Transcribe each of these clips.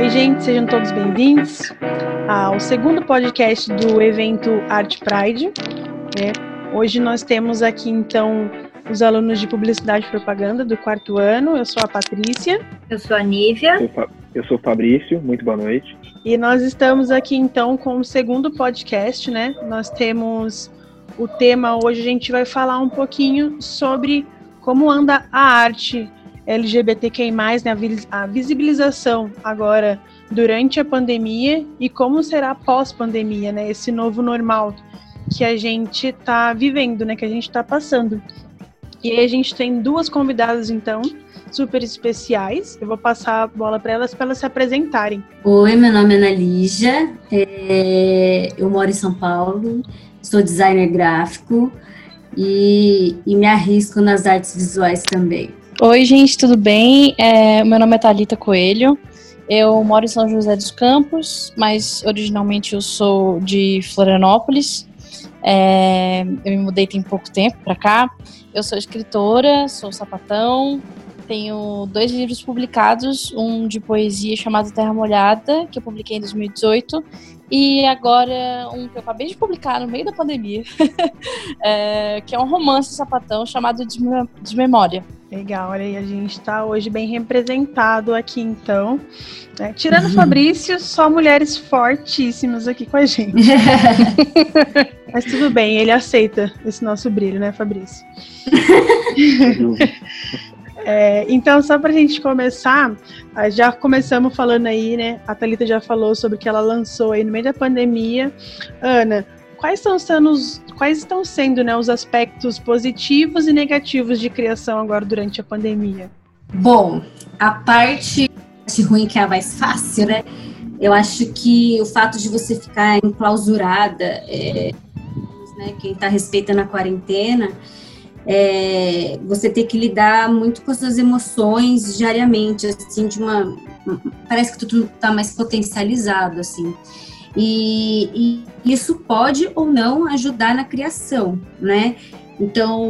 Oi, gente, sejam todos bem-vindos ao segundo podcast do evento Art Pride. Né? Hoje nós temos aqui, então, os alunos de Publicidade e Propaganda do quarto ano. Eu sou a Patrícia. Eu sou a Nívia. Eu sou o Fabrício, muito boa noite. E nós estamos aqui, então, com o segundo podcast, né? Nós temos o tema hoje, a gente vai falar um pouquinho sobre como anda a arte LGBTQI+, né, a visibilização agora durante a pandemia e como será pós-pandemia, né, esse novo normal que a gente está vivendo, né, que a gente está passando. E aí a gente tem duas convidadas, então, super especiais. Eu vou passar a bola para elas para elas se apresentarem. Oi, meu nome é Ana Lígia, é... eu moro em São Paulo, sou designer gráfico e, e me arrisco nas artes visuais também. Oi, gente, tudo bem? É, meu nome é Thalita Coelho. Eu moro em São José dos Campos, mas originalmente eu sou de Florianópolis. É, eu me mudei tem pouco tempo para cá. Eu sou escritora, sou sapatão, tenho dois livros publicados, um de poesia chamado Terra Molhada, que eu publiquei em 2018, e agora um que eu acabei de publicar no meio da pandemia, é, que é um romance sapatão chamado Desmemória. Legal, olha aí, a gente está hoje bem representado aqui então. Né? Tirando o Fabrício, só mulheres fortíssimas aqui com a gente. Mas tudo bem, ele aceita esse nosso brilho, né, Fabrício? É, então, só para a gente começar, ah, já começamos falando aí, né? A Thalita já falou sobre que ela lançou aí no meio da pandemia. Ana, quais estão sendo os, quais estão sendo né, os aspectos positivos e negativos de criação agora durante a pandemia? Bom, a parte ruim que é a mais fácil, né? Eu acho que o fato de você ficar enclausurada, é, né, quem está respeitando a quarentena, é, você ter que lidar muito com as suas emoções diariamente, assim, de uma parece que tudo está mais potencializado, assim. E, e, isso pode ou não ajudar na criação, né? Então,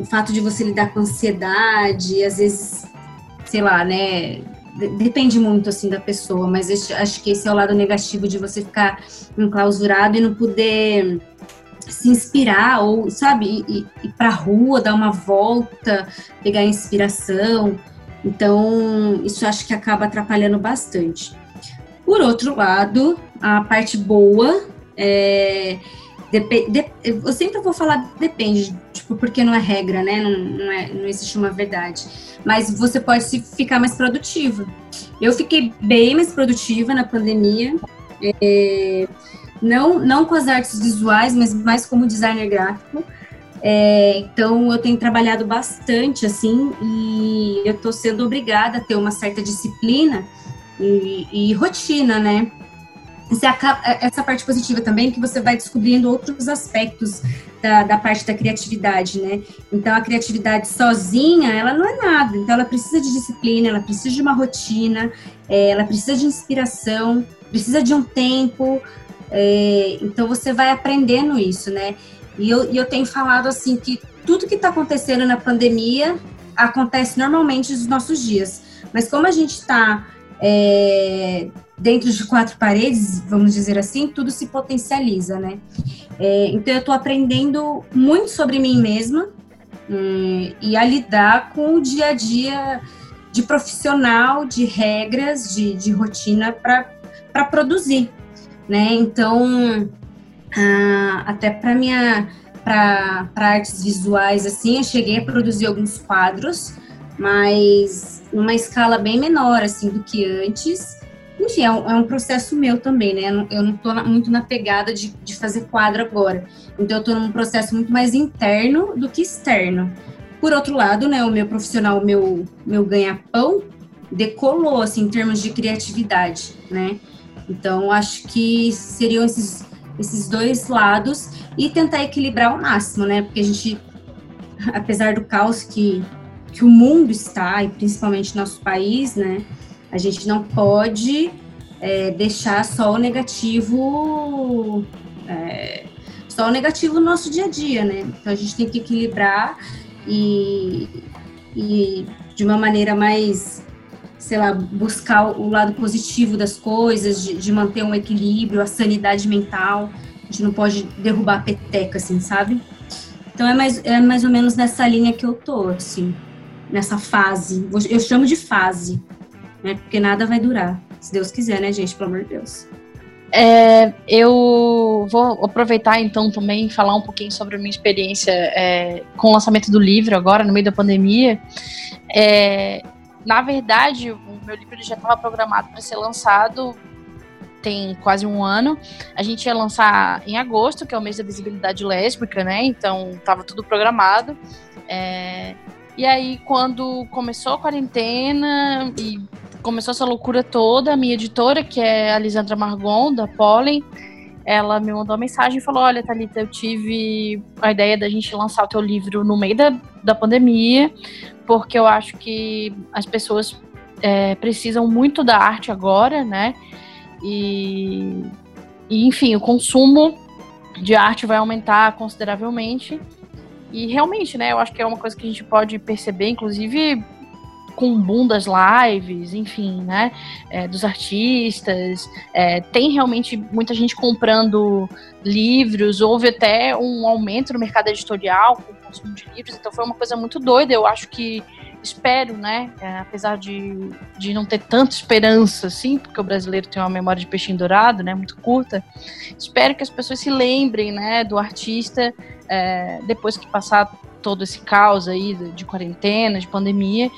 o fato de você lidar com ansiedade, às vezes, sei lá, né? Depende muito, assim, da pessoa, mas acho que esse é o lado negativo de você ficar enclausurado e não poder se inspirar ou, sabe, ir, ir para a rua, dar uma volta, pegar inspiração. Então, isso acho que acaba atrapalhando bastante. Por outro lado, a parte boa é. Dep de, eu sempre vou falar depende, tipo, porque não é regra, né? Não, não, é, não existe uma verdade. Mas você pode se ficar mais produtiva. Eu fiquei bem mais produtiva na pandemia. É, não, não com as artes visuais, mas mais como designer gráfico. É, então eu tenho trabalhado bastante assim e eu estou sendo obrigada a ter uma certa disciplina e, e rotina, né? Acaba, é, essa parte positiva também que você vai descobrindo outros aspectos da, da, parte da criatividade, né? Então a criatividade sozinha ela não é nada, então ela precisa de disciplina, ela precisa de uma rotina, é, ela precisa de inspiração, precisa de um tempo, é, então você vai aprendendo isso, né? E eu, e eu tenho falado assim que tudo que está acontecendo na pandemia acontece normalmente nos nossos dias. Mas como a gente está é, dentro de quatro paredes, vamos dizer assim, tudo se potencializa, né? É, então eu estou aprendendo muito sobre mim mesma hum, e a lidar com o dia a dia de profissional, de regras, de, de rotina para produzir né? Então, ah, até para minha para artes visuais assim, eu cheguei a produzir alguns quadros, mas numa escala bem menor assim do que antes. Enfim, é um, é um processo meu também, né? Eu não estou muito na pegada de, de fazer quadro agora. Então, eu estou num processo muito mais interno do que externo. Por outro lado, né, o meu profissional, o meu, meu ganha-pão, decolou, assim, em termos de criatividade, né? Então, acho que seriam esses, esses dois lados e tentar equilibrar ao máximo, né? Porque a gente, apesar do caos que, que o mundo está, e principalmente nosso país, né? A gente não pode é, deixar só o negativo. É, só o negativo no nosso dia a dia, né? Então a gente tem que equilibrar e, e de uma maneira mais sei lá, buscar o lado positivo das coisas, de, de manter um equilíbrio, a sanidade mental. A gente não pode derrubar a peteca, assim, sabe? Então é mais, é mais ou menos nessa linha que eu tô, assim, nessa fase. Eu chamo de fase, né? Porque nada vai durar. Se Deus quiser, né, gente? Pelo amor de Deus. É, eu vou aproveitar então também falar um pouquinho sobre a minha experiência é, com o lançamento do livro agora, no meio da pandemia. É, na verdade, o meu livro já estava programado para ser lançado tem quase um ano. A gente ia lançar em agosto, que é o mês da visibilidade lésbica, né? Então estava tudo programado. É, e aí, quando começou a quarentena e começou essa loucura toda, a minha editora, que é a Lisandra Margon, da Pollen, ela me mandou uma mensagem e falou: Olha, Thalita, eu tive a ideia da gente lançar o teu livro no meio da, da pandemia, porque eu acho que as pessoas é, precisam muito da arte agora, né? E, e, enfim, o consumo de arte vai aumentar consideravelmente. E realmente, né, eu acho que é uma coisa que a gente pode perceber, inclusive com o boom das lives, enfim, né, é, dos artistas, é, tem realmente muita gente comprando livros, houve até um aumento no mercado editorial com o consumo de livros, então foi uma coisa muito doida, eu acho que espero, né, é, apesar de, de não ter tanta esperança, assim, porque o brasileiro tem uma memória de peixinho dourado, né, muito curta, espero que as pessoas se lembrem, né, do artista é, depois que passar todo esse caos aí de, quarentena, de pandemia,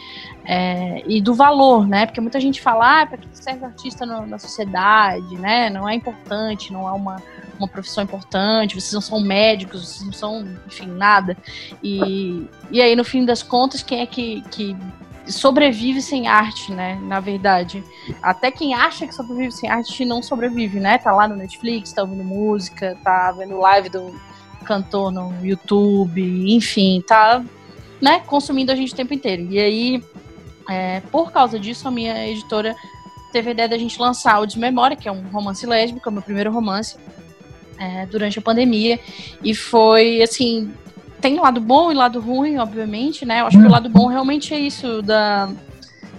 é, e do valor, né? Porque muita gente fala, ah, para que serve artista no, na sociedade, né? Não é importante, não é uma, uma profissão importante, vocês não são médicos, vocês não são, enfim, nada. E, e aí, no fim das contas, quem é que, que sobrevive sem arte, né? Na verdade. Até quem acha que sobrevive sem arte não sobrevive, né? Tá lá no Netflix, tá ouvindo música, tá vendo live do cantor no YouTube, enfim, tá né, consumindo a gente o tempo inteiro. E aí é, por causa disso, a minha editora teve a ideia da gente lançar o Desmemória, que é um romance lésbico, é o meu primeiro romance, é, durante a pandemia. E foi, assim, tem lado bom e lado ruim, obviamente, né? Eu acho que o lado bom realmente é isso, da,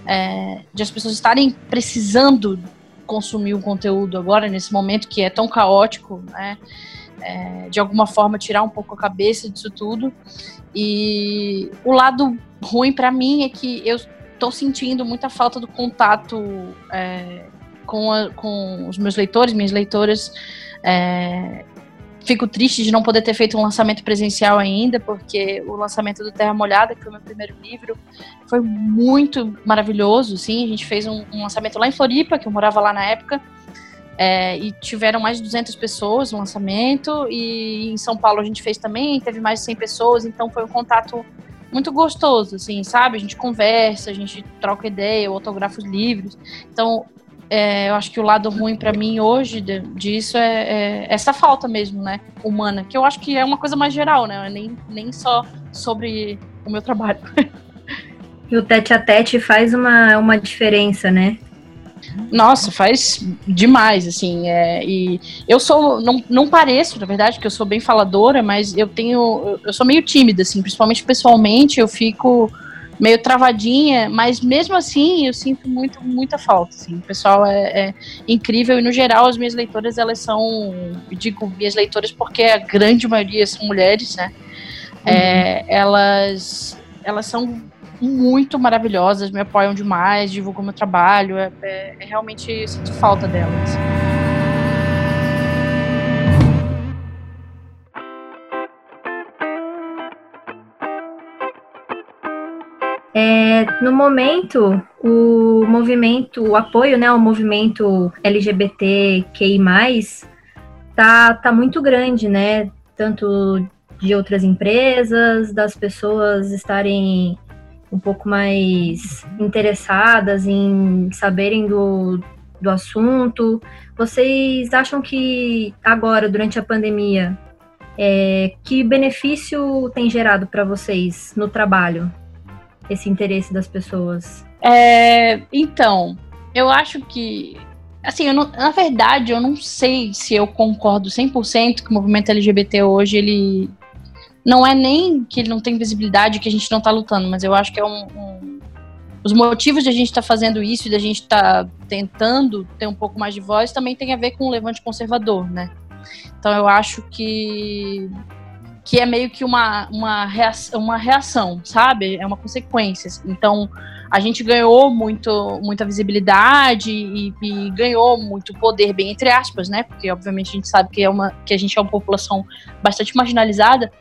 é, de as pessoas estarem precisando consumir o conteúdo agora, nesse momento que é tão caótico, né? É, de alguma forma tirar um pouco a cabeça disso tudo. E o lado ruim para mim é que eu estou sentindo muita falta do contato é, com, a, com os meus leitores, minhas leitoras. É, fico triste de não poder ter feito um lançamento presencial ainda, porque o lançamento do Terra Molhada, que foi meu primeiro livro, foi muito maravilhoso. Sim, a gente fez um, um lançamento lá em Floripa, que eu morava lá na época. É, e tiveram mais de 200 pessoas no lançamento, e em São Paulo a gente fez também, teve mais de 100 pessoas, então foi um contato muito gostoso, assim, sabe? A gente conversa, a gente troca ideia, eu autografo os livros. Então, é, eu acho que o lado ruim para mim hoje de, disso é, é, essa falta mesmo, né? Humana, que eu acho que é uma coisa mais geral, né? Nem, nem só sobre o meu trabalho. E o tete a tete faz uma, uma diferença, né? Nossa, faz demais, assim. É, e eu sou, não, não pareço, na verdade, que eu sou bem faladora, mas eu tenho, eu sou meio tímida, assim, principalmente pessoalmente, eu fico meio travadinha, mas mesmo assim eu sinto muito, muita falta, assim. O pessoal é, é incrível e no geral as minhas leitoras elas são, digo minhas leitoras porque a grande maioria são mulheres, né? Uhum. É, elas elas são muito maravilhosas, me apoiam demais, divulgam meu trabalho. É, é, é realmente sinto falta delas. É, no momento, o movimento, o apoio né, ao movimento LGBTQI, tá, tá muito grande, né? Tanto de outras empresas, das pessoas estarem um pouco mais interessadas em saberem do, do assunto. Vocês acham que agora, durante a pandemia, é, que benefício tem gerado para vocês no trabalho esse interesse das pessoas? É, então, eu acho que. Assim, não, na verdade, eu não sei se eu concordo 100% que o movimento LGBT hoje ele não é nem que ele não tem visibilidade, que a gente não está lutando, mas eu acho que é um, um, os motivos de a gente estar tá fazendo isso e de a gente estar tá tentando ter um pouco mais de voz também tem a ver com o levante conservador, né? Então eu acho que que é meio que uma, uma, reação, uma reação, sabe? É uma consequência. Então, a gente ganhou muito, muita visibilidade e, e, ganhou muito poder, bem entre aspas, né? Porque, obviamente, a gente sabe que, é uma, que a gente é uma população bastante marginalizada.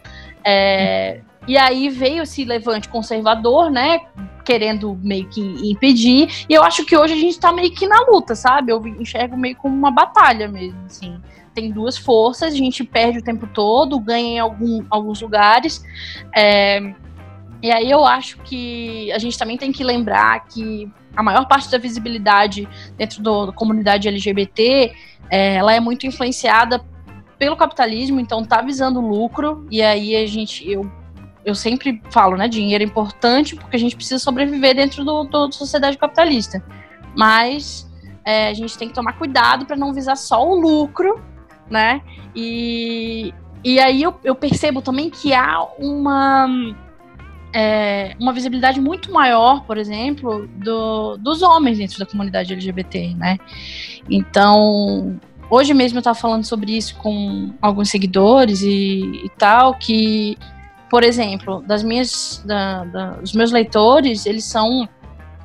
É, e aí veio esse levante conservador, né? Querendo meio que impedir. E eu acho que hoje a gente tá meio que na luta, sabe? Eu enxergo meio como uma batalha mesmo, assim tem duas forças, a gente perde o tempo todo, ganha em algum, alguns lugares. É, e aí eu acho que a gente também tem que lembrar que a maior parte da visibilidade dentro do, da comunidade LGBT, é, ela é muito influenciada pelo capitalismo, então tá visando lucro, e aí a gente, eu, eu sempre falo, né, dinheiro é importante porque a gente precisa sobreviver dentro do, do da sociedade capitalista. Mas é, a gente tem que tomar cuidado para não visar só o lucro né? E, e aí eu, eu percebo também que há uma, é, uma visibilidade muito maior, por exemplo, do, dos homens dentro da comunidade LGBT, né? Então, hoje mesmo eu estava falando sobre isso com alguns seguidores e, e tal, que, por exemplo, das minhas, da, da, os meus leitores, eles são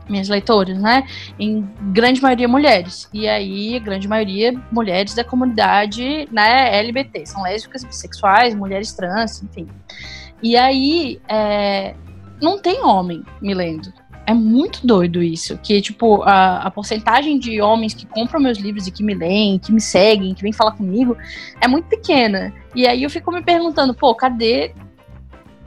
minhas leitoras, né? Em grande maioria mulheres. E aí, grande maioria mulheres da comunidade, né, LGBT. São lésbicas, bissexuais, mulheres trans, enfim. E aí, é, não tem homem me lendo. É muito doido isso. Que, tipo, a, a porcentagem de homens que compram meus livros e que me leem, que me seguem, que vêm falar comigo, é muito pequena. E aí eu fico me perguntando, pô, cadê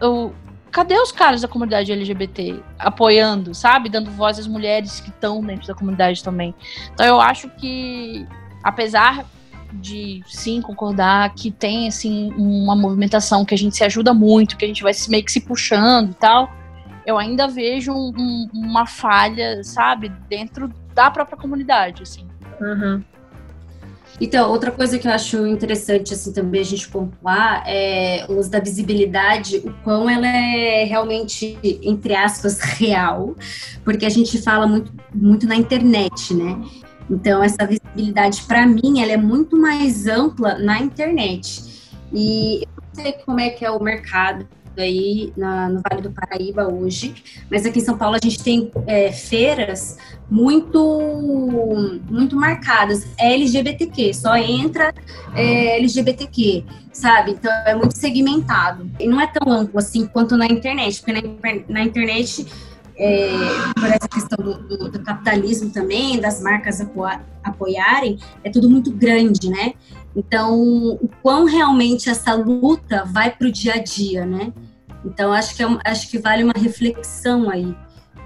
o, cadê os caras da comunidade LGBT apoiando, sabe? Dando voz às mulheres que estão dentro da comunidade também. Então eu acho que, apesar de sim concordar que tem assim uma movimentação que a gente se ajuda muito, que a gente vai meio que se puxando e tal, eu ainda vejo um, um, uma falha, sabe, dentro da própria comunidade, assim. Uhum. Então, outra coisa que eu acho interessante, assim, também a gente pontuar é o uso da visibilidade, o quão ela é realmente, entre aspas, real, porque a gente fala muito, muito na internet, né? Então, essa visibilidade, para mim, ela é muito mais ampla na internet. E eu não sei como é que é o mercado aí na, no Vale do Paraíba hoje, mas aqui em São Paulo a gente tem é, feiras muito muito marcadas, LGBTQ, só entra é, LGBTQ, sabe? Então é muito segmentado. E não é tão amplo assim quanto na internet, porque na, na internet é, por essa questão do, do, do, capitalismo também, das marcas apoiarem, é tudo muito grande, né? Então, o quão realmente essa luta vai para o dia a dia, né? Então, acho que, é, acho que vale uma reflexão aí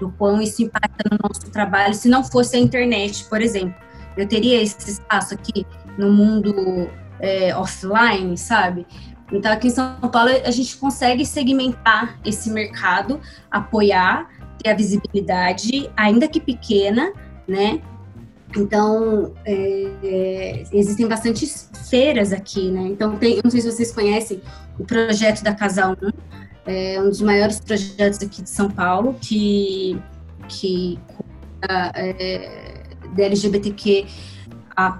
do quão isso impacta no nosso trabalho. Se não fosse a internet, por exemplo, eu teria esse espaço aqui no mundo é, offline, sabe? Então, aqui em São Paulo, a gente consegue segmentar esse mercado, apoiar, ter a visibilidade, ainda que pequena, né? Então, é, existem bastantes feiras aqui, né? Então, tem, não sei se vocês conhecem o projeto da Casal 1, é um dos maiores projetos aqui de São Paulo, que, que é, da LGBTQ a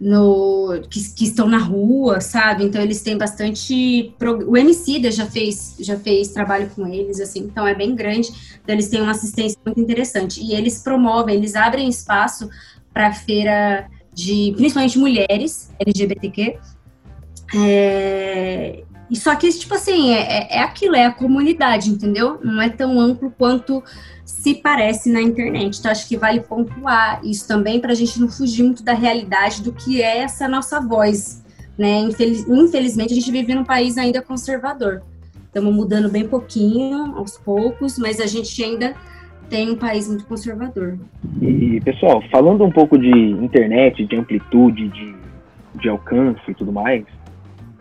no, que, que, estão na rua, sabe? Então eles têm bastante. O Emicida já fez, já fez trabalho com eles, assim, então é bem grande. Então eles têm uma assistência muito interessante. E eles promovem, eles abrem espaço para feira de principalmente mulheres LGBTQ. É, e só que, tipo assim, é, é, é aquilo, é a comunidade, entendeu? Não é tão amplo quanto se parece na internet. Então, acho que vale pontuar isso também para a gente não fugir muito da realidade do que é essa nossa voz. Né? Infeliz, infelizmente, a gente vive num país ainda conservador. Estamos mudando bem pouquinho, aos poucos, mas a gente ainda tem um país muito conservador. E, pessoal, falando um pouco de internet, de amplitude, de, de alcance e tudo mais,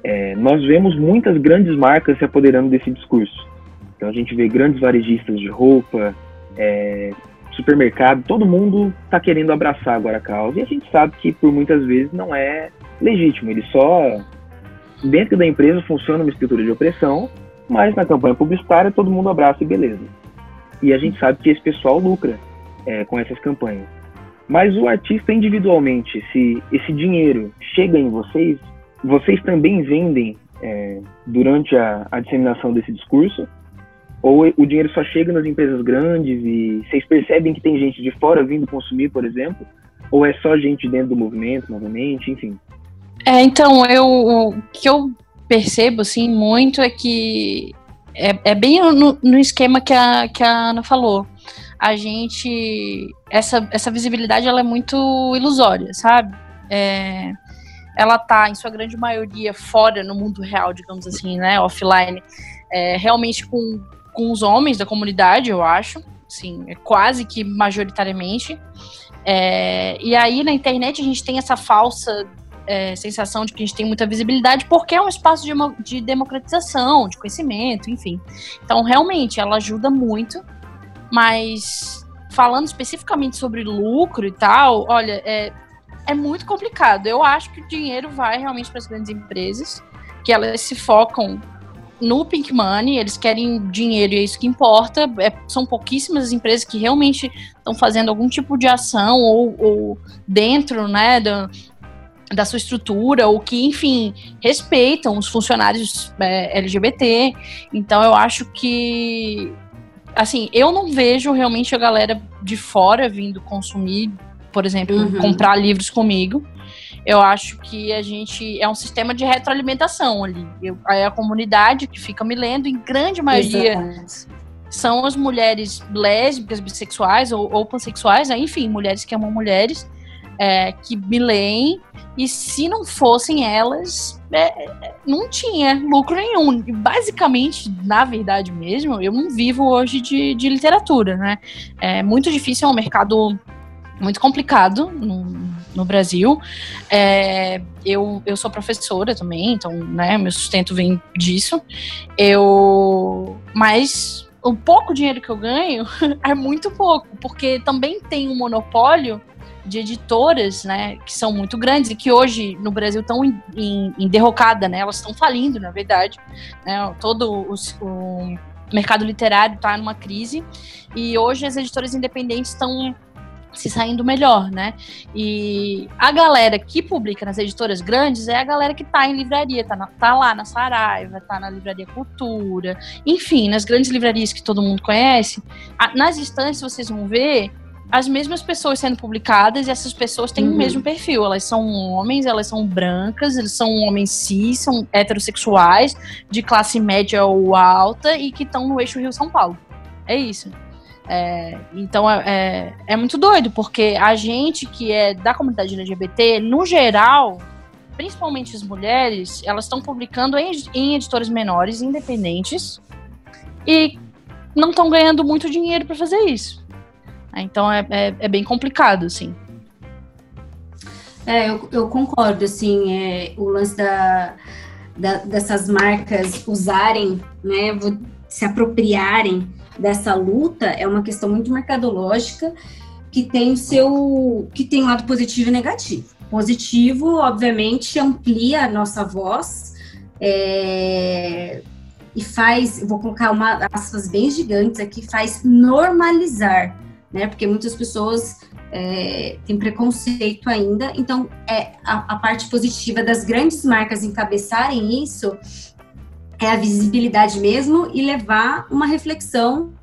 é, nós vemos muitas grandes marcas se apoderando desse discurso. Então a gente vê grandes varejistas de roupa, é, supermercado, todo mundo está querendo abraçar agora a causa e a gente sabe que por muitas vezes não é legítimo. Ele só dentro da empresa funciona uma estrutura de opressão, mas na campanha publicitária todo mundo abraça e beleza. e a gente sabe que esse pessoal lucra é, com essas campanhas. Mas o artista individualmente, se esse dinheiro chega em vocês, vocês também vendem é, durante a, a, disseminação desse discurso? Ou o dinheiro só chega nas empresas grandes e vocês percebem que tem gente de fora vindo consumir, por exemplo? Ou é só gente dentro do movimento, novamente, enfim? É, então, eu, o que eu percebo, assim, muito é que é, é bem no, no, esquema que a, que a Ana falou. A gente. Essa, essa visibilidade ela é muito ilusória, sabe? É, ela tá, em sua grande maioria, fora no mundo real, digamos assim, né? Offline. É, realmente com, com os homens da comunidade, eu acho. Sim, é quase que majoritariamente. É, e aí na internet a gente tem essa falsa é, sensação de que a gente tem muita visibilidade porque é um espaço de, de democratização, de conhecimento, enfim. Então, realmente, ela ajuda muito, mas falando especificamente sobre lucro e tal, olha, é, é muito complicado. Eu acho que o dinheiro vai realmente para as grandes empresas, que elas se focam no Pink Money, eles querem dinheiro e é isso que importa. É, são pouquíssimas as empresas que realmente estão fazendo algum tipo de ação ou, ou dentro né, do, da sua estrutura, ou que, enfim, respeitam os funcionários é, LGBT. Então, eu acho que. Assim, eu não vejo realmente a galera de fora vindo consumir, por exemplo, uhum. comprar livros comigo. Eu acho que a gente é um sistema de retroalimentação ali. Eu, é a comunidade que fica me lendo, em grande maioria. Exatamente são as mulheres lésbicas, bissexuais ou, ou pansexuais, né? enfim, mulheres que amam mulheres, é, que me leem, e se não fossem elas, é, não tinha lucro nenhum. Basicamente, na verdade mesmo, eu não vivo hoje de, de literatura, né? É muito difícil, é um mercado muito complicado no, no Brasil. É, eu, eu sou professora também, então, né, meu sustento vem disso. Eu, mas o pouco dinheiro que eu ganho é muito pouco, porque também tem um monopólio de editoras, né, que são muito grandes e que hoje no Brasil estão em, em, em, derrocada, né, elas estão falindo, na verdade, né, todo o, o mercado literário está numa crise e hoje as editoras independentes estão se saindo melhor, né? E a galera que publica nas editoras grandes é a galera que tá em livraria, tá, na, tá lá na Saraiva, tá na Livraria Cultura, enfim, nas grandes livrarias que todo mundo conhece. A, nas estantes vocês vão ver as mesmas pessoas sendo publicadas e essas pessoas têm uhum. o mesmo perfil. Elas são homens, elas são brancas, eles são homens cis, são heterossexuais, de classe média ou alta e que estão no eixo Rio-São Paulo. É isso. É, então é, é, é, muito doido, porque a gente que é da comunidade LGBT, no geral, principalmente as mulheres, elas estão publicando em, em editoras menores, independentes, e não estão ganhando muito dinheiro para fazer isso. É, então é, é, é, bem complicado, assim. É, eu, eu concordo, assim, é, o lance da, da, dessas marcas usarem, né, se apropriarem dessa luta é uma questão muito mercadológica que tem o seu, que tem um lado positivo e negativo. Positivo, obviamente, amplia a nossa voz, é, e faz, vou colocar uma aspas bem gigantes aqui, faz normalizar né? Porque muitas pessoas é, têm preconceito ainda. Então, é a, a, parte positiva das grandes marcas encabeçarem isso é a visibilidade mesmo e levar uma reflexão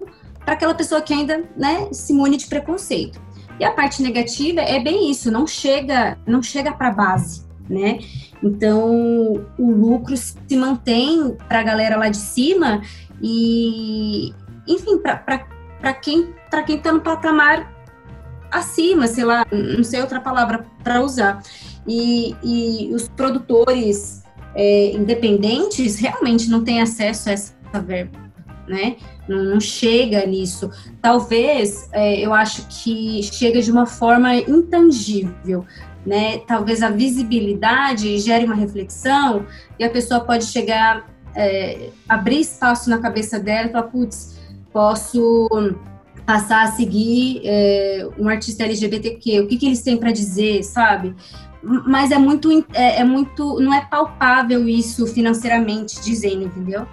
para aquela pessoa que ainda, né, se imune de preconceito. E a parte negativa é bem isso, não chega, não chega para a base, né? Então, o lucro se mantém para a galera lá de cima e, enfim, para quem para quem está no patamar acima, sei lá, não sei outra palavra para usar. E, e, os produtores é, independentes realmente não têm acesso a essa verba, né? Não, não chega nisso. Talvez é, eu acho que chega de uma forma intangível. Né? Talvez a visibilidade gere uma reflexão e a pessoa pode chegar, é, abrir espaço na cabeça dela e falar, putz, posso passar a seguir é, um artista LGBTQ, o que, que eles têm para dizer, sabe? Mas é muito, é, é, muito, não é palpável isso financeiramente dizendo, entendeu?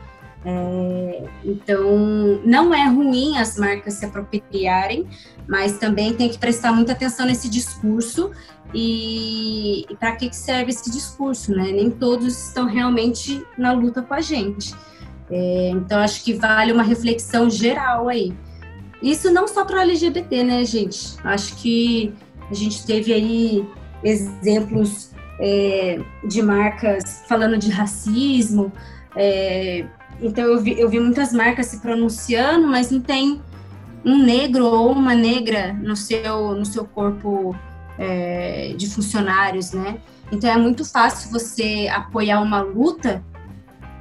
É, então, não é ruim as marcas se apropriarem, mas também tem que prestar muita atenção nesse discurso e, e para que, serve esse discurso, né? Nem todos estão realmente na luta com a gente. É, então, acho que vale uma reflexão geral aí. Isso não só para LGBT, né, gente? Acho que a gente teve aí exemplos é, de marcas falando de racismo. É, então, eu vi, eu vi muitas marcas se pronunciando, mas não tem um negro ou uma negra no seu, no seu corpo é, de funcionários, né? Então é muito fácil você apoiar uma luta,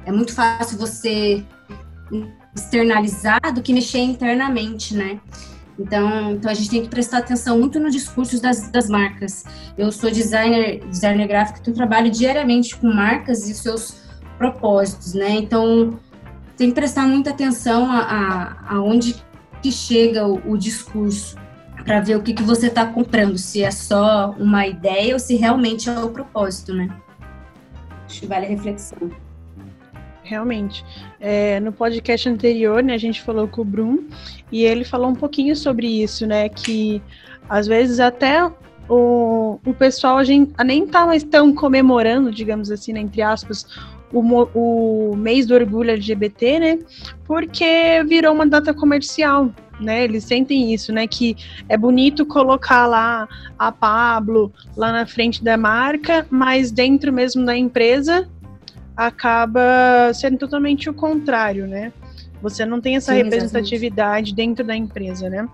é muito fácil você externalizar do que mexer internamente, né? Então, então a gente tem que prestar atenção muito no discurso das, das marcas. Eu sou designer, designer gráfico, então trabalho diariamente com marcas e seus propósitos, né? Então tem que prestar muita atenção a, a, a que chega o, o discurso para ver o que, que você está comprando, se é só uma ideia ou se realmente é o propósito, né? Acho que vale a reflexão. Realmente. É, no podcast anterior, né, a gente falou com o Brum e ele falou um pouquinho sobre isso, né? Que às vezes até o, o pessoal a gente nem tá mais tão comemorando, digamos assim, né, entre aspas, o, o mês do orgulho LGBT, né? Porque virou uma data comercial, né? Eles sentem isso, né? Que é bonito colocar lá a Pablo lá na frente da marca, mas dentro mesmo da empresa acaba sendo totalmente o contrário, né? Você não tem essa Sim, representatividade exatamente. dentro da empresa, né?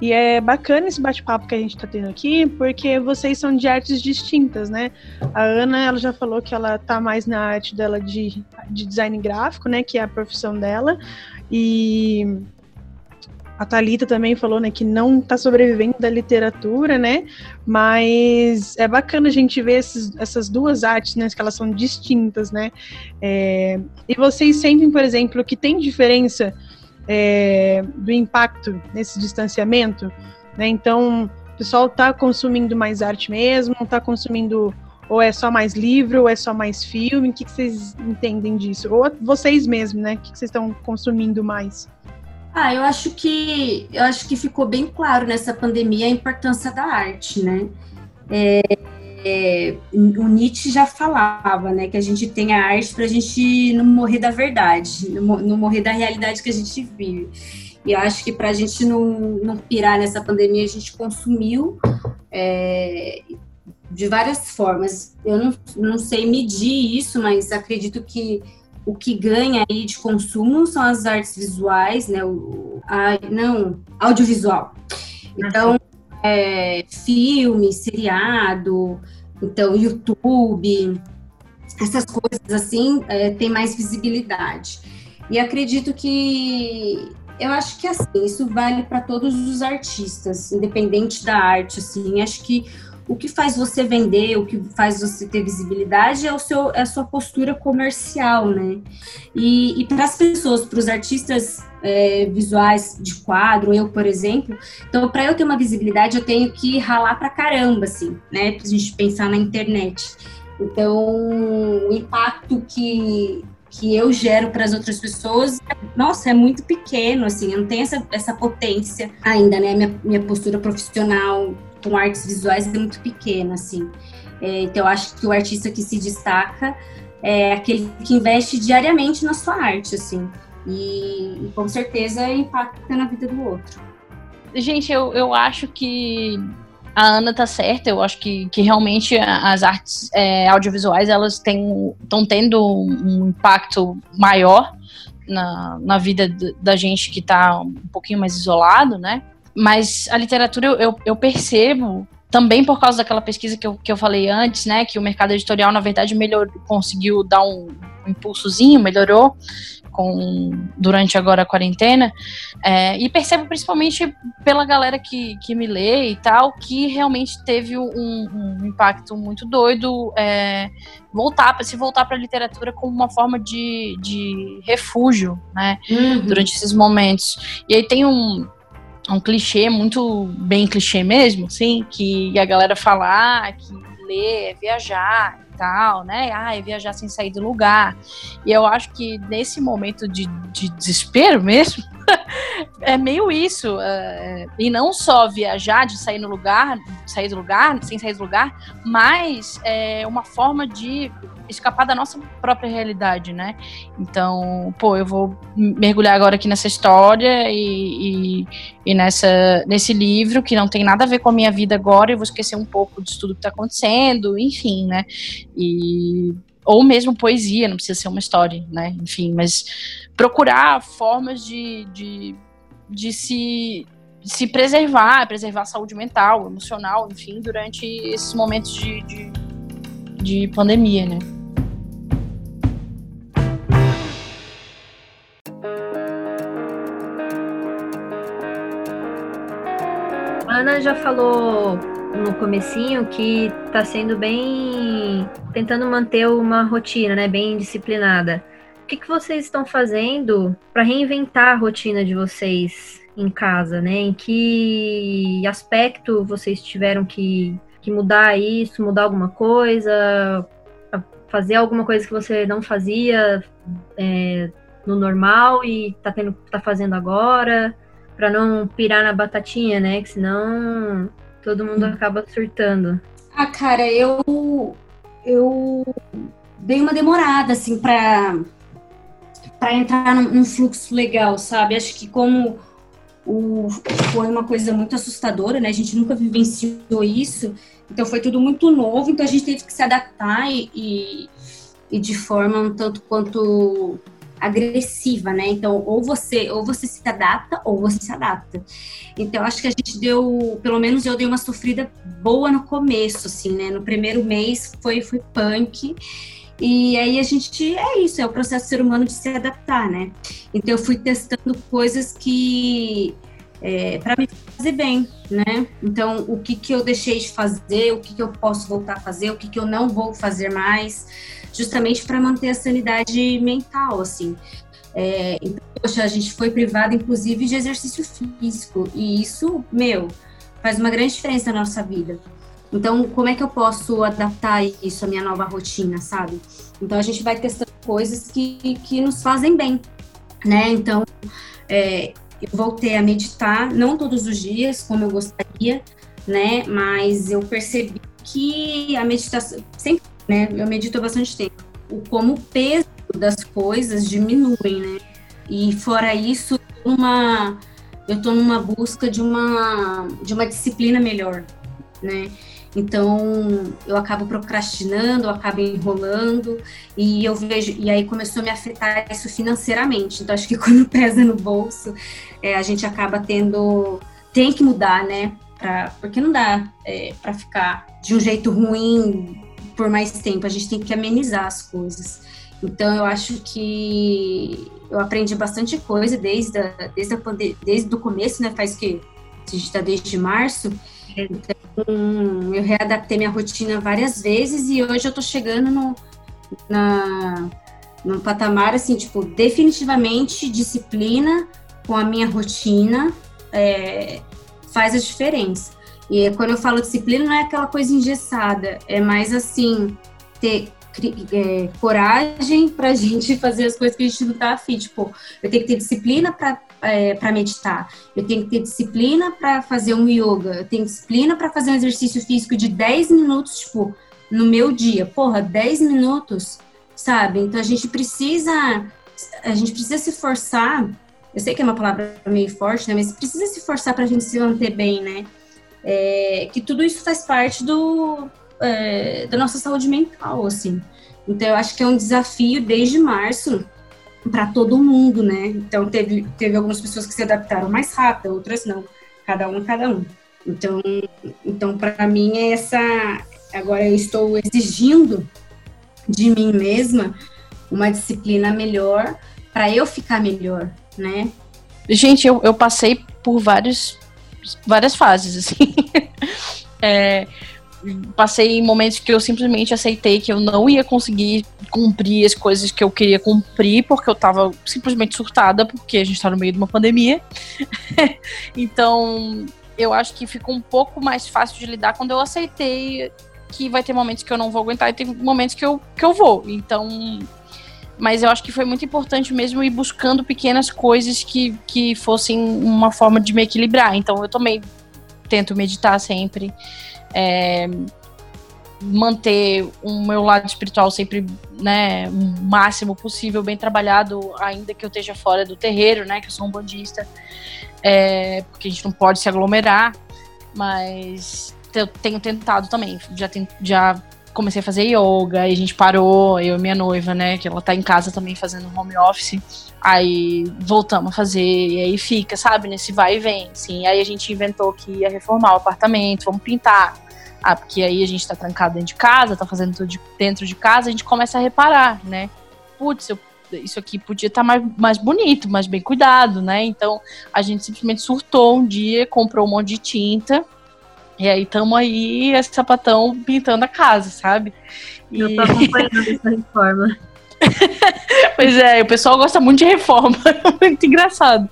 E é bacana esse bate-papo que a gente está tendo aqui, porque vocês são de artes distintas, né? A Ana, ela já falou que ela tá mais na arte dela de, de design gráfico, né? Que é a profissão dela. E a Talita também falou, né, que não está sobrevivendo da literatura, né? Mas é bacana a gente ver esses, essas duas artes, né, que elas são distintas, né? É, e vocês sentem, por exemplo, que tem diferença é, do impacto nesse distanciamento, né? Então, o pessoal está consumindo mais arte mesmo, está consumindo ou é só mais livro, ou é só mais filme? O que, que vocês entendem disso? Ou vocês mesmos, né? O que, que vocês estão consumindo mais? Ah, eu acho que eu acho que ficou bem claro nessa pandemia a importância da arte, né? É, é, o Nietzsche já falava, né, que a gente tem a arte para a gente não morrer da verdade, não, morrer da realidade que a gente vive. E eu acho que para a gente não, não pirar nessa pandemia, a gente consumiu é, de várias formas. Eu não, não sei medir isso, mas acredito que o que ganha aí de consumo são as artes visuais, né? O, a, não, audiovisual. Então, é, filme, seriado, então YouTube, essas coisas assim é, tem mais visibilidade. E acredito que eu acho que assim, isso vale para todos os artistas, independente da arte, assim. Acho que o que faz você vender, o que faz você ter visibilidade é, o seu, é a sua postura comercial, né? E, e para as pessoas, para os artistas é, visuais de quadro, eu, por exemplo, então, para eu ter uma visibilidade, eu tenho que ralar para caramba, assim, né? Para a gente pensar na internet. Então, o impacto que, que eu gero para as outras pessoas, nossa, é muito pequeno, assim, eu não tenho essa, essa potência ainda, né? Minha, minha postura profissional com artes visuais é muito pequena, assim. É, então, eu acho que o artista que se destaca é aquele que investe diariamente na sua arte, assim. E, e com certeza impacta na vida do outro. Gente, eu, eu acho que a Ana tá certa, eu acho que, que realmente as artes é, audiovisuais elas estão tendo um impacto maior na, na vida da gente que está um pouquinho mais isolado, né? Mas a literatura eu, eu percebo também por causa daquela pesquisa que eu, que eu falei antes, né, que o mercado editorial, na verdade, melhorou, conseguiu dar um, um impulsozinho, melhorou com, durante agora a quarentena, é, e percebo principalmente pela galera que, que me lê e tal, que realmente teve um, um impacto muito doido é, voltar, se voltar para a literatura como uma forma de, de refúgio, né, uhum. durante esses momentos. E aí tem um um clichê muito bem clichê mesmo, assim, que a galera fala ah, que ler é viajar e tal, né? Ah, viajar sem sair do lugar. E eu acho que nesse momento de, de desespero mesmo, é meio isso. Uh, e não só viajar, de sair no lugar, sair do lugar, sem sair do lugar, mas é uma forma de escapar da nossa própria realidade, né? Então, pô, eu vou mergulhar agora aqui nessa história e, e, e, nessa, nesse livro que não tem nada a ver com a minha vida agora, eu vou esquecer um pouco disso tudo que tá acontecendo, enfim, né? E ou mesmo poesia, não precisa ser uma história, né? Enfim, mas procurar formas de, de, de se, de se preservar, preservar a saúde mental, emocional, enfim, durante esses momentos de, de, de pandemia, né? Ana já falou no comecinho que está sendo bem tentando manter uma rotina, né, bem disciplinada. O que, que vocês estão fazendo para reinventar a rotina de vocês em casa, né? Em que aspecto vocês tiveram que, que mudar isso, mudar alguma coisa, fazer alguma coisa que você não fazia é, no normal e tá tendo tá fazendo agora? Para não pirar na batatinha, né? Que senão todo mundo hum. acaba surtando. Ah, cara, eu eu dei uma demorada assim para para entrar num, num, fluxo legal, sabe? Acho que como o, foi uma coisa muito assustadora, né? A gente nunca vivenciou isso, então foi tudo muito novo, então a gente teve que se adaptar e, e, e de forma um tanto quanto agressiva, né? Então, ou você, ou você se adapta, ou você se adapta. Então, acho que a gente deu, pelo menos eu dei uma sofrida boa no começo, assim, né? No primeiro mês foi, foi punk. E aí a gente, é isso, é o processo ser humano de se adaptar, né? Então, eu fui testando coisas que, é, para me fazer bem, né? Então, o que que eu deixei de fazer, o que que eu posso voltar a fazer, o que que eu não vou fazer mais justamente para manter a sanidade mental, assim. É, então, poxa, a gente foi privado, inclusive, de exercício físico, e isso, meu, faz uma grande diferença na nossa vida. Então, como é que eu posso adaptar isso à minha nova rotina, sabe? Então, a gente vai testando coisas que, que nos fazem bem, né? Então, é, eu voltei a meditar, não todos os dias, como eu gostaria, né? Mas eu percebi que a meditação, sempre né? Eu medito há bastante tempo. O como o peso das coisas diminuem, né? E fora isso, uma eu estou numa busca de uma de uma disciplina melhor, né? Então eu acabo procrastinando, eu acabo enrolando e eu vejo e aí começou a me afetar isso financeiramente. Então acho que quando pesa no bolso, é, a gente acaba tendo tem que mudar, né? Pra, porque não dá é, para ficar de um jeito ruim por mais tempo, a gente tem que amenizar as coisas. Então, eu acho que eu aprendi bastante coisa desde, a, desde, a, desde o começo, né? Faz que a gente está desde março. Então, eu readaptei minha rotina várias vezes e hoje eu estou chegando no, na, no patamar, assim, tipo, definitivamente disciplina com a minha rotina é, faz a diferença. E quando eu falo disciplina, não é aquela coisa engessada, é mais assim, ter é, coragem para a gente fazer as coisas que a gente não tá afim. Tipo, eu tenho que ter disciplina para é, para meditar, eu tenho que ter disciplina para fazer um yoga, eu tenho disciplina para fazer um exercício físico de 10 minutos, tipo, no meu dia. Porra, 10 minutos, sabe? Então a gente precisa a gente precisa se forçar. Eu sei que é uma palavra meio forte, né? Mas precisa se forçar para a gente se manter bem, né? É, que tudo isso faz parte do, é, da nossa saúde mental, assim. Então, eu acho que é um desafio desde março para todo mundo, né? Então, teve, teve algumas pessoas que se adaptaram mais rápido, outras não. Cada um, cada um. Então, então para mim, é essa. Agora, eu estou exigindo de mim mesma uma disciplina melhor para eu ficar melhor, né? Gente, eu, eu passei por vários várias fases, assim. é, passei momentos que eu simplesmente aceitei que eu não ia conseguir cumprir as coisas que eu queria cumprir, porque eu tava simplesmente surtada, porque a gente tá no meio de uma pandemia. então, eu acho que ficou um pouco mais fácil de lidar quando eu aceitei que vai ter momentos que eu não vou aguentar e tem momentos que eu, que eu vou. Então, mas eu acho que foi muito importante mesmo ir buscando pequenas coisas que, que fossem uma forma de me equilibrar. Então eu também tento meditar sempre, é, manter o meu lado espiritual sempre, né, o máximo possível, bem trabalhado, ainda que eu esteja fora do terreiro, né, que eu sou um bandista, é, porque a gente não pode se aglomerar, mas eu tenho tentado também, já, tem, já comecei a fazer yoga, e a gente parou, eu e minha noiva, né, que ela tá em casa também fazendo home office. Aí voltamos a fazer, e aí fica, sabe, nesse vai e vem, assim. Aí a gente inventou que ia reformar o apartamento, vamos pintar. Ah, porque aí a gente tá trancado dentro de casa, tá fazendo tudo de, dentro de casa, a gente começa a reparar, né? Putz, eu, isso aqui podia estar tá mais, mais bonito, mais bem cuidado, né? Então a gente simplesmente surtou um dia, comprou um monte de tinta e aí estamos aí, esse sapatão pintando a casa, sabe? E... Eu tô acompanhando essa reforma. pois é, o pessoal gosta muito de reforma, muito engraçado.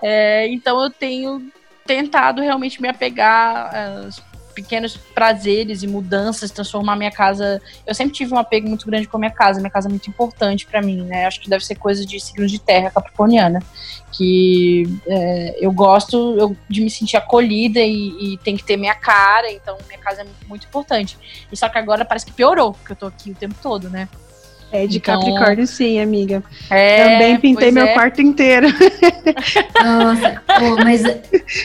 É, então eu tenho tentado realmente me apegar às pequenos prazeres e mudanças, transformar minha casa. Eu sempre tive um apego muito grande com a minha casa, minha casa é muito importante para mim, né? Acho que deve ser coisa de signos de terra capricorniana, que é, eu gosto eu, de me sentir acolhida e, e, tem que ter minha cara, então minha casa é muito, importante. E só que agora parece que piorou, porque eu tô aqui o tempo todo, né? É de então, Capricórnio, sim, amiga. É, Também pintei meu é. quarto inteiro. Nossa, pô, mas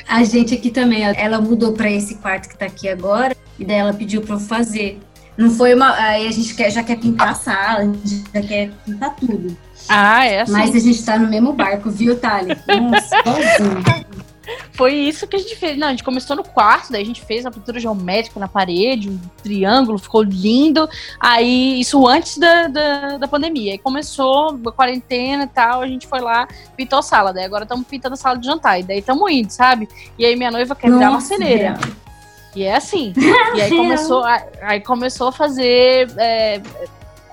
a gente aqui também, ela mudou para esse quarto que tá aqui agora, e daí ela pediu para eu fazer. Não foi uma. Aí a gente quer, já quer pintar a sala, a gente já quer pintar tudo. Ah, é assim. Mas a gente tá no mesmo barco, viu, Thali? Nossa, foi isso que a gente fez. Não, a gente começou no quarto, daí a gente fez a pintura geométrica na parede, um triângulo, ficou lindo. Aí, isso antes da, da, da pandemia. Aí começou a quarentena e tal, a gente foi lá, pintou a sala. Daí agora estamos pintando a sala de jantar. E daí estamos indo, sabe? E aí minha noiva quer me dar uma ceneira. E é assim. E aí começou, aí começou a fazer é,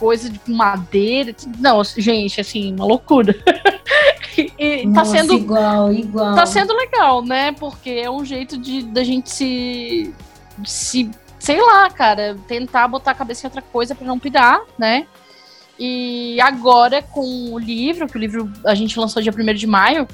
coisa de madeira. Não, gente, assim, uma loucura. e, tá Nossa, sendo igual, igual. Tá sendo legal, né? Porque é um jeito de da gente se se sei lá, cara, tentar botar a cabeça em outra coisa para não pirar, né? E agora com o livro, que o livro a gente lançou dia 1 de maio,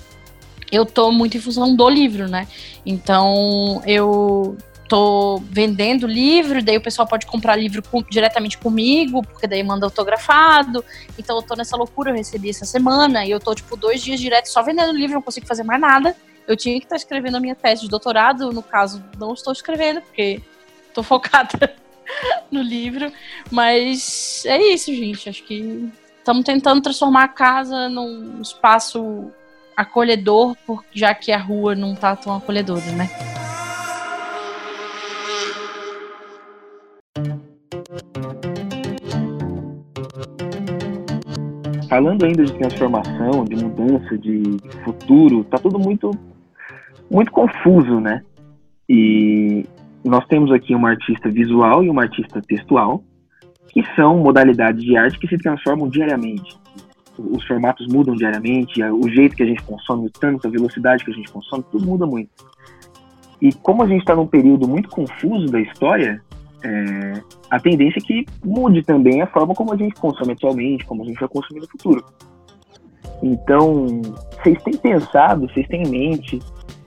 eu tô muito em função do livro, né? Então eu tô vendendo livro, daí o pessoal pode comprar livro com, diretamente comigo, porque daí manda autografado. Então eu tô nessa loucura, eu recebi essa semana e eu tô, tipo, dois dias direto só vendendo livro, não consigo fazer mais nada. Eu tinha que estar tá escrevendo a minha tese de doutorado, no caso, não estou escrevendo, porque tô focada no livro. Mas é isso, gente. Acho que estamos tentando transformar a casa num espaço acolhedor, já que a rua não tá tão acolhedora, né? Falando ainda de transformação, de mudança, de futuro, tá tudo muito muito confuso, né? E nós temos aqui uma artista visual e uma artista textual, que são modalidades de arte que se transformam diariamente. Os formatos mudam diariamente, o jeito que a gente consome, o tanto, a velocidade que a gente consome, tudo muda muito. E como a gente está num período muito confuso da história, é, a tendência é que mude também a forma como a gente consome atualmente, como a gente vai consumir no futuro. Então, vocês têm pensado, vocês têm em mente,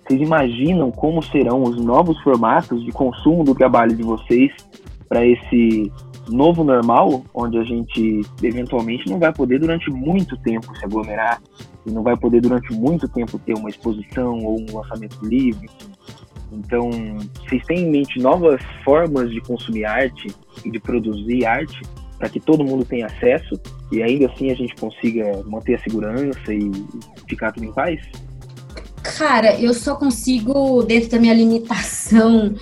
vocês imaginam como serão os novos formatos de consumo do trabalho de vocês para esse novo normal, onde a gente eventualmente não vai poder durante muito tempo se aglomerar e não vai poder durante muito tempo ter uma exposição ou um lançamento livre, então, vocês têm em mente novas formas de consumir arte e de produzir arte para que todo mundo tenha acesso e ainda assim a gente consiga manter a segurança e ficar tudo em paz? Cara, eu só consigo, dentro da minha limitação,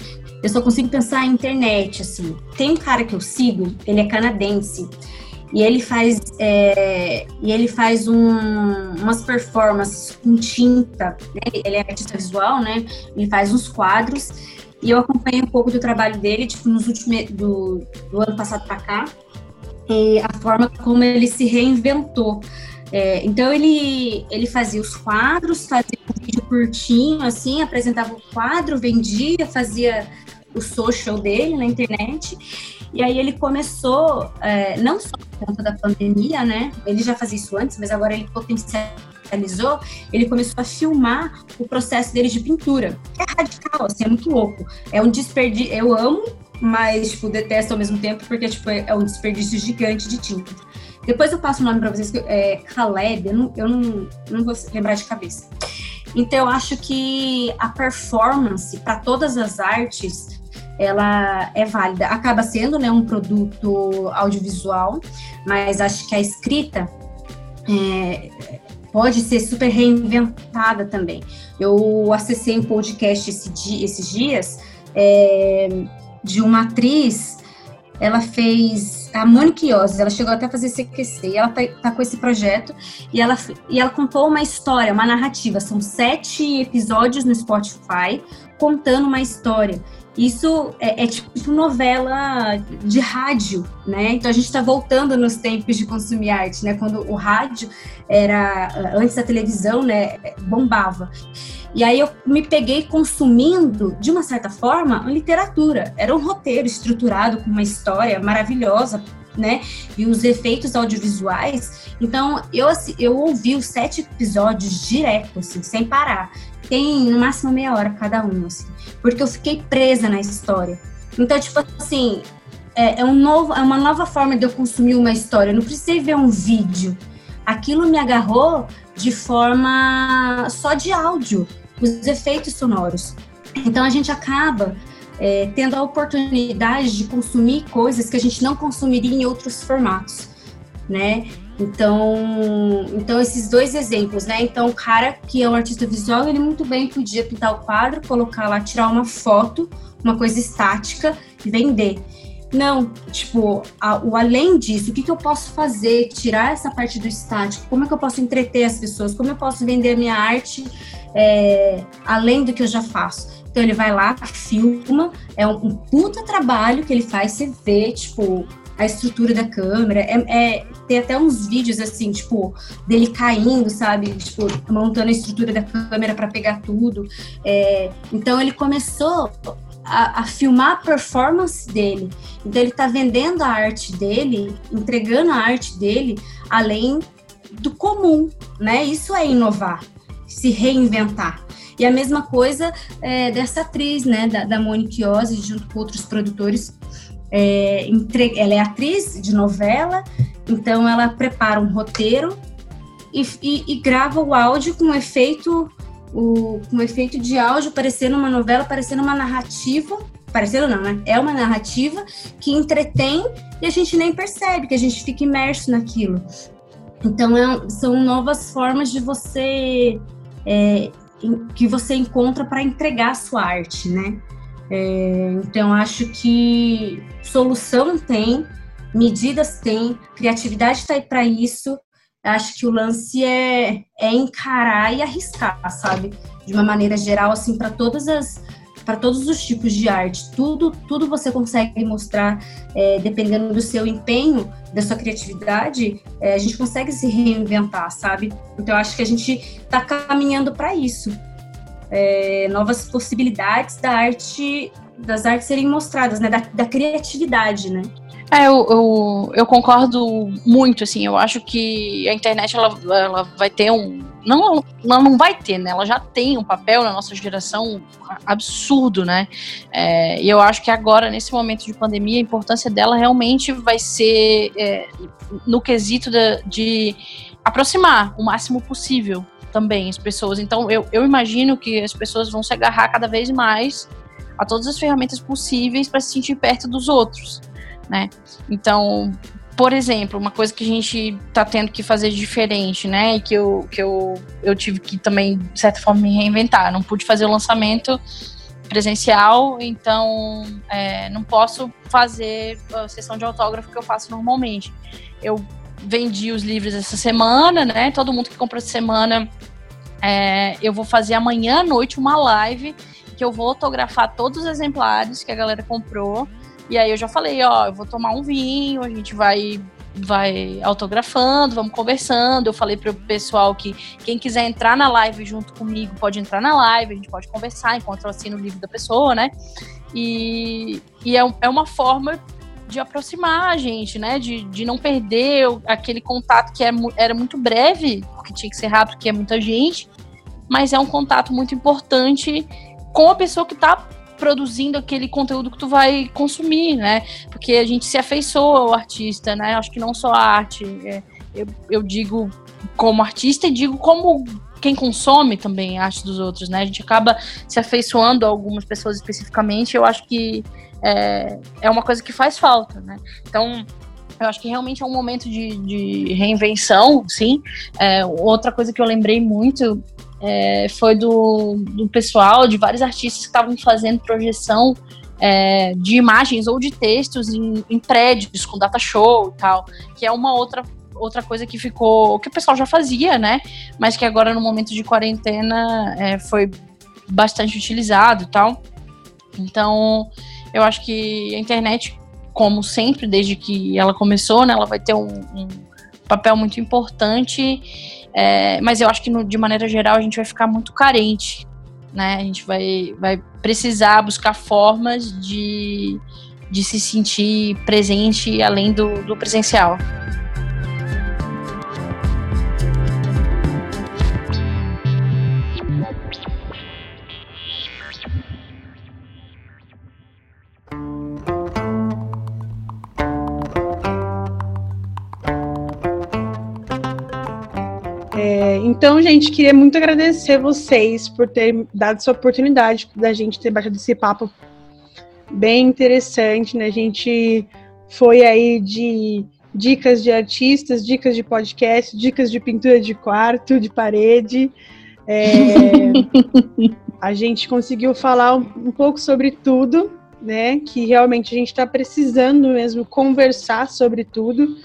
eu só consigo pensar em internet, assim. Tem um cara que eu sigo, ele é canadense, e ele faz é, e ele faz um, umas performances com tinta né? ele é artista visual né? Ele faz uns quadros. E eu acompanhei um pouco do trabalho dele tipo nos últimos do, do ano passado para cá. E a forma como ele se reinventou. É, então ele ele fazia os quadros fazia um vídeo curtinho assim apresentava o quadro vendia fazia o social dele na internet E aí ele começou, é, não só por conta da pandemia, né? Ele já fazia isso antes, mas agora ele potencializou, ele começou a filmar o processo dele de pintura. É radical, assim, é muito louco. É um desperdício. Eu amo, mas, tipo, detesto ao mesmo tempo, porque, tipo, é um desperdício gigante de tinta. Depois eu passo o nome para vocês, é Caleb, eu não, eu não, não vou lembrar de cabeça. Então, eu acho que a performance para todas as artes ela é válida. Acaba sendo né, um produto audiovisual, mas acho que a escrita é, pode ser super reinventada também. Eu acessei um podcast esse esses dias é, de uma atriz, ela fez a Monique Iose, ela chegou até a fazer CQC, e ela tá, tá, com esse projeto, e ela, e ela contou uma história, uma narrativa, são sete episódios no Spotify, contando uma história. Isso é, é, tipo novela de rádio, né? Então a gente está voltando nos tempos de consumir arte, né? Quando o rádio era antes da televisão, né? Bombava. E aí eu me peguei consumindo, de uma certa forma, literatura. Era um roteiro estruturado com uma história maravilhosa, né? E os efeitos audiovisuais. Então, eu, eu ouvi os sete episódios direto, assim, sem parar. Tem no máximo meia hora cada um, assim. Porque eu fiquei presa na história. Então, tipo assim, é, é, um novo, é uma nova forma de eu consumir uma história. Eu não precisei ver um vídeo. Aquilo me agarrou de forma só de áudio, os efeitos sonoros. Então a gente acaba é, tendo a oportunidade de consumir coisas que a gente não consumiria em outros formatos, né? Então, então esses dois exemplos, né? Então, o cara que é um artista visual, ele muito bem podia pintar o quadro, colocar lá, tirar uma foto, uma coisa estática e vender. Não, tipo, a, o além disso, o que, que eu posso fazer? Tirar essa parte do estático, como é que eu posso entreter as pessoas? Como eu posso vender a minha arte é, além do que eu já faço? Então ele vai lá, filma, é um, um puta trabalho que ele faz, você vê, tipo, a estrutura da câmera. É, é, tem até uns vídeos assim, tipo, dele caindo, sabe? Tipo, montando a estrutura da câmera para pegar tudo. É, então ele começou a, a, filmar a performance dele. Então ele está vendendo a arte dele, entregando a arte dele além do comum, né? Isso é inovar, se reinventar. E a mesma coisa é, dessa atriz, né, da, da Monique Ozzy, junto com outros produtores. É, entre, ela é atriz de novela, então ela prepara um roteiro e, e, e grava o áudio com efeito o, com efeito de áudio, parecendo uma novela, parecendo uma narrativa. Parecendo não, né? É uma narrativa que entretém e a gente nem percebe, que a gente fica imerso naquilo. Então, é, são novas formas de você. É, que você encontra para entregar a sua arte, né? É, então, acho que solução tem, medidas tem, criatividade está aí para isso, acho que o lance é, é encarar e arriscar, sabe? De uma maneira geral, assim, para todas as para todos os tipos de arte, tudo, tudo você consegue mostrar, é, dependendo do seu empenho, da sua criatividade, é, a gente consegue se reinventar, sabe? Então, acho que a gente está caminhando para isso, é, novas possibilidades da arte, das artes serem mostradas, né? Da, da criatividade, né? É, eu, eu, eu, concordo muito, assim, eu acho que a internet, ela, ela vai ter um... Não, ela não vai ter, né, ela já tem um papel na nossa geração absurdo, né, é, e eu acho que agora, nesse momento de pandemia, a importância dela realmente vai ser é, no quesito de, de aproximar o máximo possível também as pessoas, então eu, eu imagino que as pessoas vão se agarrar cada vez mais a todas as ferramentas possíveis para se sentir perto dos outros, né? Então, por exemplo, uma coisa que a gente está tendo que fazer diferente, né? E que eu, que eu, eu tive que também, de certa forma, me reinventar. Não pude fazer o lançamento presencial, então é, não posso fazer a sessão de autógrafo que eu faço normalmente. Eu vendi os livros essa semana, né? Todo mundo que comprou essa semana, é, eu vou fazer amanhã à noite uma live que eu vou autografar todos os exemplares que a galera comprou e aí eu já falei, ó, eu vou tomar um vinho, a gente vai vai autografando, vamos conversando. Eu falei para o pessoal que quem quiser entrar na live junto comigo pode entrar na live, a gente pode conversar enquanto eu assino o livro da pessoa, né? E, e é, é uma forma de aproximar a gente, né? De, de não perder aquele contato que é, era muito breve, porque tinha que ser rápido, porque é muita gente, mas é um contato muito importante com a pessoa que está produzindo aquele conteúdo que tu vai consumir, né? Porque a gente se afeiçoa ao artista, né? Acho que não só a arte. É, eu, eu digo como artista e digo como quem consome também a arte dos outros, né? A gente acaba se afeiçoando a algumas pessoas especificamente. Eu acho que é, é uma coisa que faz falta, né? Então, eu acho que realmente é um momento de, de reinvenção, sim. É, outra coisa que eu lembrei muito é, foi do, do pessoal, de vários artistas que estavam fazendo projeção é, de imagens ou de textos em, em, prédios com data show e tal, que é uma outra outra coisa que ficou que o pessoal já fazia, né? Mas que agora no momento de quarentena é, foi bastante utilizado e tal. Então, eu acho que a internet, como sempre, desde que ela começou, né, ela vai ter um, um papel muito importante é, mas eu acho que no, de maneira geral a gente vai ficar muito carente, né? A gente vai, vai precisar buscar formas de, de se sentir presente além do, do presencial. Então, gente, queria muito agradecer vocês por ter dado essa oportunidade da gente ter batido esse papo bem interessante, né? A gente foi aí de dicas de artistas, dicas de podcast, dicas de pintura de quarto, de parede. É, a gente conseguiu falar um, um pouco sobre tudo, né? Que realmente a gente está precisando mesmo conversar sobre tudo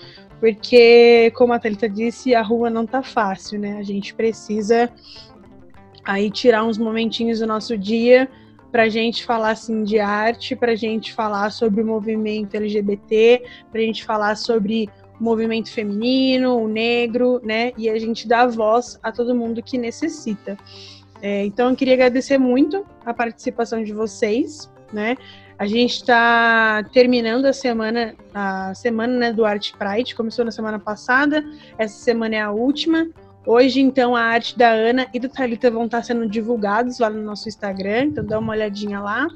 porque, como a Thalita disse, a rua não tá fácil, né? A gente precisa aí tirar uns momentinhos do nosso dia para gente falar assim de arte, para gente falar sobre o movimento LGBT, para gente falar sobre o movimento feminino, o negro, né? E a gente dá voz a todo mundo que necessita. É, então, eu queria agradecer muito a participação de vocês, né? A gente está terminando a semana, a semana né, do Art Pride, começou na semana passada, essa semana é a última. Hoje, então, a arte da Ana e do Thalita vão estar sendo divulgados lá no nosso Instagram, então dá uma olhadinha lá.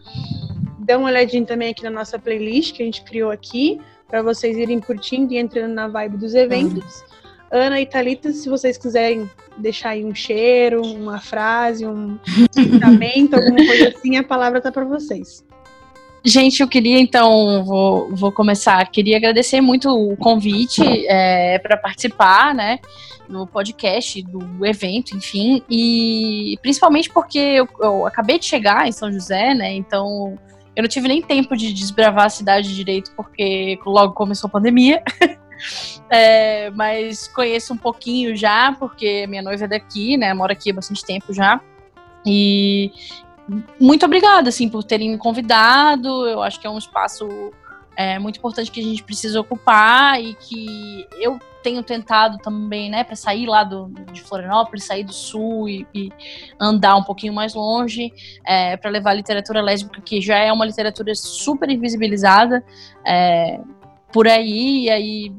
Dá uma olhadinha também aqui na nossa playlist que a gente criou aqui, para vocês irem curtindo e entrando na vibe dos eventos. Ana e Thalita, se vocês quiserem deixar aí um cheiro, uma frase, um pensamento, alguma coisa assim, a palavra tá para vocês. Gente, eu queria então, vou, vou começar. Queria agradecer muito o convite é, para participar, né, do podcast, do evento, enfim, e principalmente porque eu, eu, acabei de chegar em São José, né, então eu não tive nem tempo de desbravar a cidade direito porque logo começou a pandemia. é, mas conheço um pouquinho já, porque minha noiva é daqui, né, mora aqui há bastante tempo já. E muito obrigada, assim, por terem me convidado. Eu acho que é um espaço é, muito importante que a gente precisa ocupar e que eu tenho tentado também, né, para sair lá do, de Florianópolis, sair do sul e, e andar um pouquinho mais longe, é, para levar a literatura lésbica, que já é uma literatura super invisibilizada é, por aí, e aí,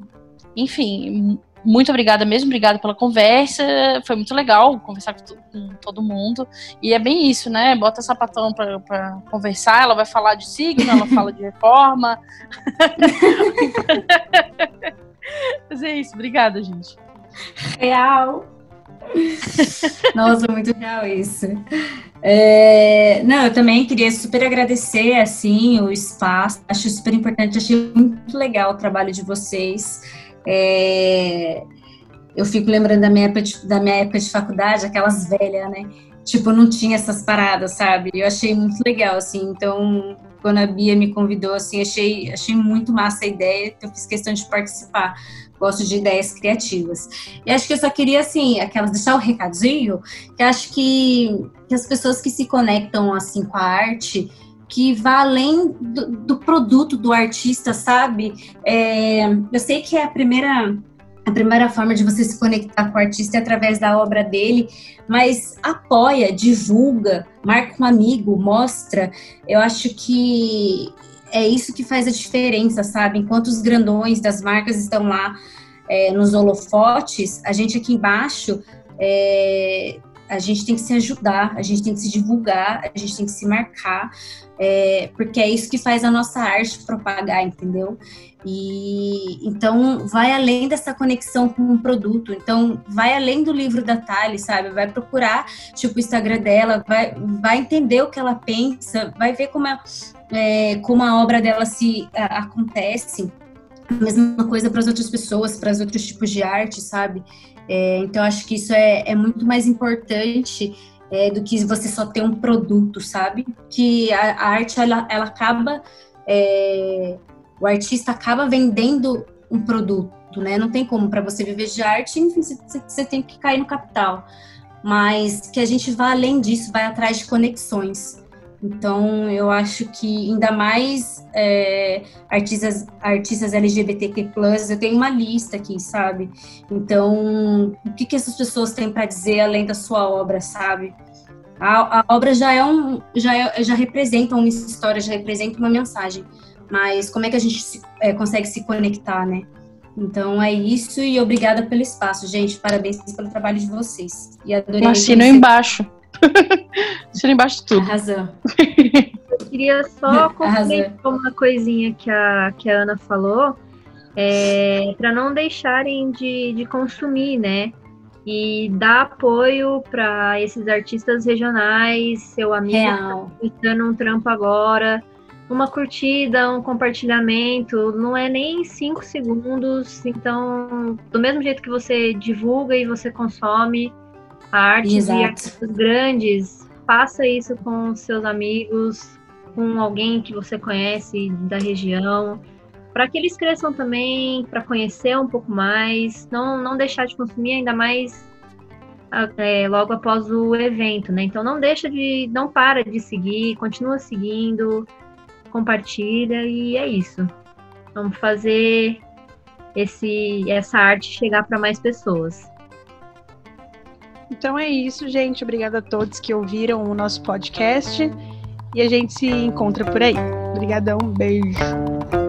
enfim, muito obrigada mesmo, obrigada pela conversa. Foi muito legal conversar com, com todo mundo. E é bem isso, né? Bota sapatão pra, pra conversar, ela vai falar de signo, ela fala de reforma. Mas é isso, obrigada, gente. Real. Nossa, muito real isso. É, não, eu também queria super agradecer assim o espaço. Acho super importante, achei muito legal o trabalho de vocês. É, eu fico lembrando da minha, época de, da minha época de faculdade, aquelas velhas, né? Tipo, não tinha essas paradas, sabe? Eu achei muito legal, assim. Então, quando a Bia me convidou, assim, achei, achei muito massa a ideia. Eu fiz questão de participar. Gosto de ideias criativas. E acho que eu só queria, assim, aquelas, deixar o um recadinho, que acho que, que as pessoas que se conectam, assim, com a arte, que vá além do, do produto do artista, sabe? É, eu sei que é a primeira a primeira forma de você se conectar com o artista é através da obra dele, mas apoia, divulga, marca um amigo, mostra. Eu acho que é isso que faz a diferença, sabe? Enquanto os grandões das marcas estão lá é, nos holofotes, a gente aqui embaixo é, a gente tem que se ajudar, a gente tem que se divulgar, a gente tem que se marcar, é, porque é isso que faz a nossa arte propagar, entendeu? E então vai além dessa conexão com o produto, então vai além do livro da Thali, sabe? Vai procurar tipo o Instagram dela, vai, vai entender o que ela pensa, vai ver como a, é, como a obra dela se a, acontece. A mesma coisa para as outras pessoas, para os outros tipos de arte, sabe? É, então, acho que isso é, é muito mais importante é, do que você só ter um produto, sabe? Que a, a arte, ela, ela acaba. É, o artista acaba vendendo um produto, né? Não tem como, para você viver de arte, enfim, você, tem que cair no capital. Mas que a gente vá além disso, vai atrás de conexões. Então, eu acho que ainda mais é, artistas, artistas LGBTQ+, eu tenho uma lista aqui, sabe? Então, o que, que essas pessoas têm para dizer além da sua obra, sabe? A, a, obra já é um, já, é, já representa uma história, já representa uma mensagem, mas como é que a gente se, é, consegue se conectar, né? Então é isso e obrigada pelo espaço, gente. Parabéns pelo trabalho de vocês. E adorei. Assino embaixo. Assino embaixo de tudo. Arrasou. Eu queria só complementar uma coisinha que a, que a Ana falou, é, para não deixarem de, de consumir, né? E dar apoio para esses artistas regionais, seu amigo está um trampo agora, uma curtida, um compartilhamento, não é nem cinco segundos. Então, do mesmo jeito que você divulga e você consome artes Exato. e artistas grandes, faça isso com seus amigos, com alguém que você conhece da região, para que eles cresçam também, para conhecer um pouco mais, não, não deixar de consumir ainda mais é, logo após o evento, né? Então não deixa de, não para de seguir, continua seguindo, compartilha e é isso. Vamos fazer esse essa arte chegar para mais pessoas. Então é isso, gente. Obrigada a todos que ouviram o nosso podcast e a gente se encontra por aí. Obrigadão, beijo.